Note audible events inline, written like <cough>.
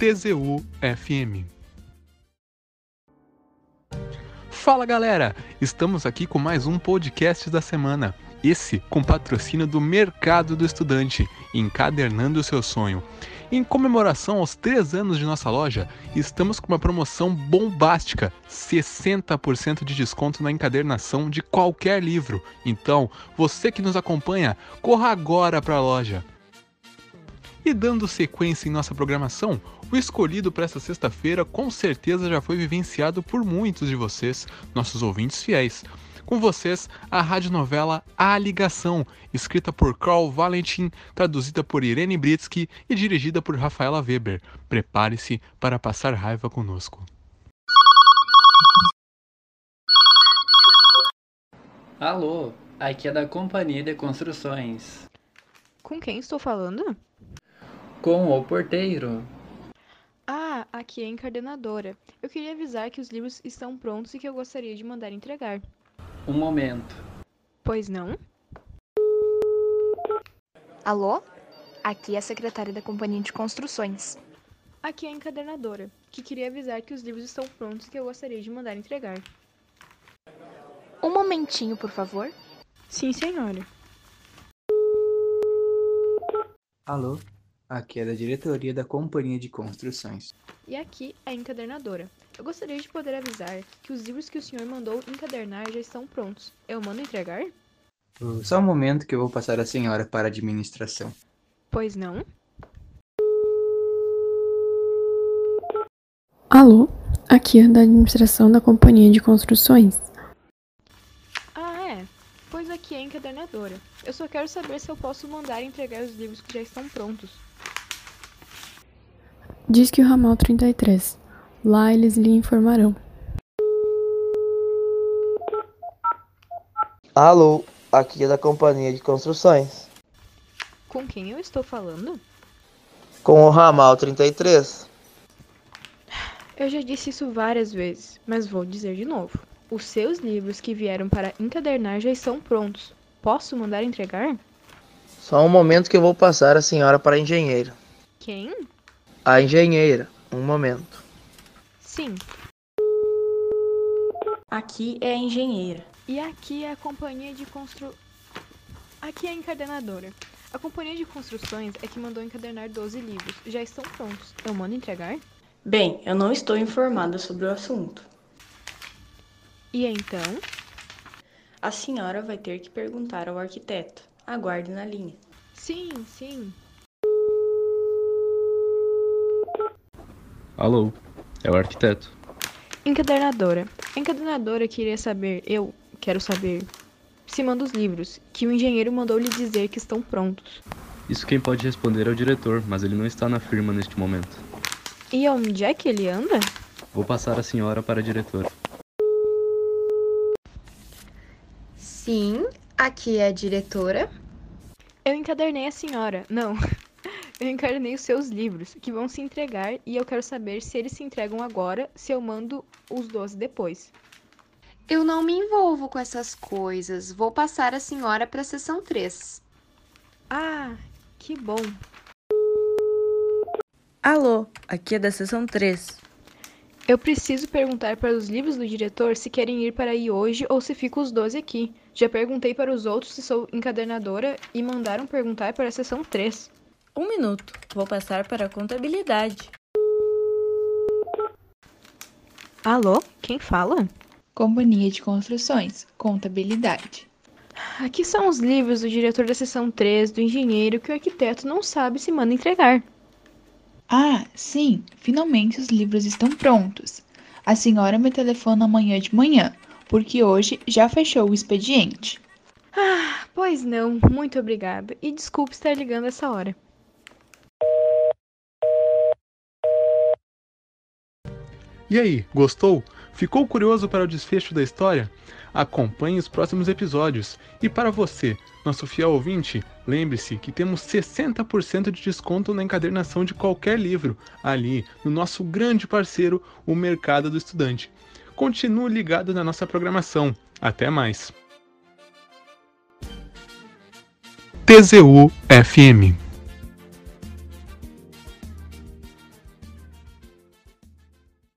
TZU FM. Fala galera, estamos aqui com mais um podcast da semana. Esse com patrocínio do Mercado do Estudante, encadernando o seu sonho. Em comemoração aos 3 anos de nossa loja, estamos com uma promoção bombástica: 60% de desconto na encadernação de qualquer livro. Então, você que nos acompanha, corra agora para a loja. E dando sequência em nossa programação, o escolhido para esta sexta-feira com certeza já foi vivenciado por muitos de vocês, nossos ouvintes fiéis. Com vocês, a radionovela A Ligação, escrita por Carl Valentin, traduzida por Irene Britsky e dirigida por Rafaela Weber. Prepare-se para passar raiva conosco. Alô, aqui é da Companhia de Construções. Com quem estou falando? Com o porteiro. Ah, aqui é a encadenadora. Eu queria avisar que os livros estão prontos e que eu gostaria de mandar entregar. Um momento. Pois não? Alô? Aqui é a secretária da Companhia de Construções. Aqui é a encadernadora, que queria avisar que os livros estão prontos e que eu gostaria de mandar entregar. Um momentinho, por favor. Sim, senhora. Alô? Aqui é da diretoria da Companhia de Construções. E aqui é a encadernadora. Eu gostaria de poder avisar que os livros que o senhor mandou encadernar já estão prontos. Eu mando entregar? Só um momento que eu vou passar a senhora para a administração. Pois não? Alô, aqui é da administração da Companhia de Construções. Ah, é. Pois aqui é a encadernadora. Eu só quero saber se eu posso mandar entregar os livros que já estão prontos. Diz que o ramal 33. Lá eles lhe informarão. Alô, aqui é da Companhia de Construções. Com quem eu estou falando? Com o ramal 33. Eu já disse isso várias vezes, mas vou dizer de novo. Os seus livros que vieram para encadernar já estão prontos. Posso mandar entregar? Só um momento que eu vou passar a senhora para a engenheira. Quem? A engenheira, um momento. Sim. Aqui é a engenheira. E aqui é a companhia de constru. Aqui é a encadenadora. A companhia de construções é que mandou encadernar 12 livros. Já estão prontos. Eu mando entregar? Bem, eu não estou informada sobre o assunto. E então? A senhora vai ter que perguntar ao arquiteto. Aguarde na linha. Sim, sim. Alô, é o arquiteto. Encadernadora. A encadenadora queria saber, eu quero saber, se manda os livros, que o engenheiro mandou lhe dizer que estão prontos. Isso quem pode responder é o diretor, mas ele não está na firma neste momento. E onde é que ele anda? Vou passar a senhora para a diretora. Sim, aqui é a diretora. Eu encadernei a senhora. Não. <laughs> Eu encadernei os seus livros, que vão se entregar, e eu quero saber se eles se entregam agora, se eu mando os 12 depois. Eu não me envolvo com essas coisas. Vou passar a senhora para a sessão 3. Ah, que bom. Alô, aqui é da sessão 3. Eu preciso perguntar para os livros do diretor se querem ir para aí hoje ou se ficam os 12 aqui. Já perguntei para os outros se sou encadernadora e mandaram perguntar para a sessão 3. Um minuto, vou passar para a contabilidade. Alô, quem fala? Companhia de Construções, Contabilidade. Aqui são os livros do diretor da sessão 3, do engenheiro, que o arquiteto não sabe se manda entregar. Ah, sim, finalmente os livros estão prontos. A senhora me telefona amanhã de manhã, porque hoje já fechou o expediente. Ah, pois não, muito obrigada. E desculpe estar ligando essa hora. E aí, gostou? Ficou curioso para o desfecho da história? Acompanhe os próximos episódios. E para você, nosso fiel ouvinte, lembre-se que temos 60% de desconto na encadernação de qualquer livro, ali no nosso grande parceiro, o Mercado do Estudante. Continue ligado na nossa programação. Até mais. TZU FM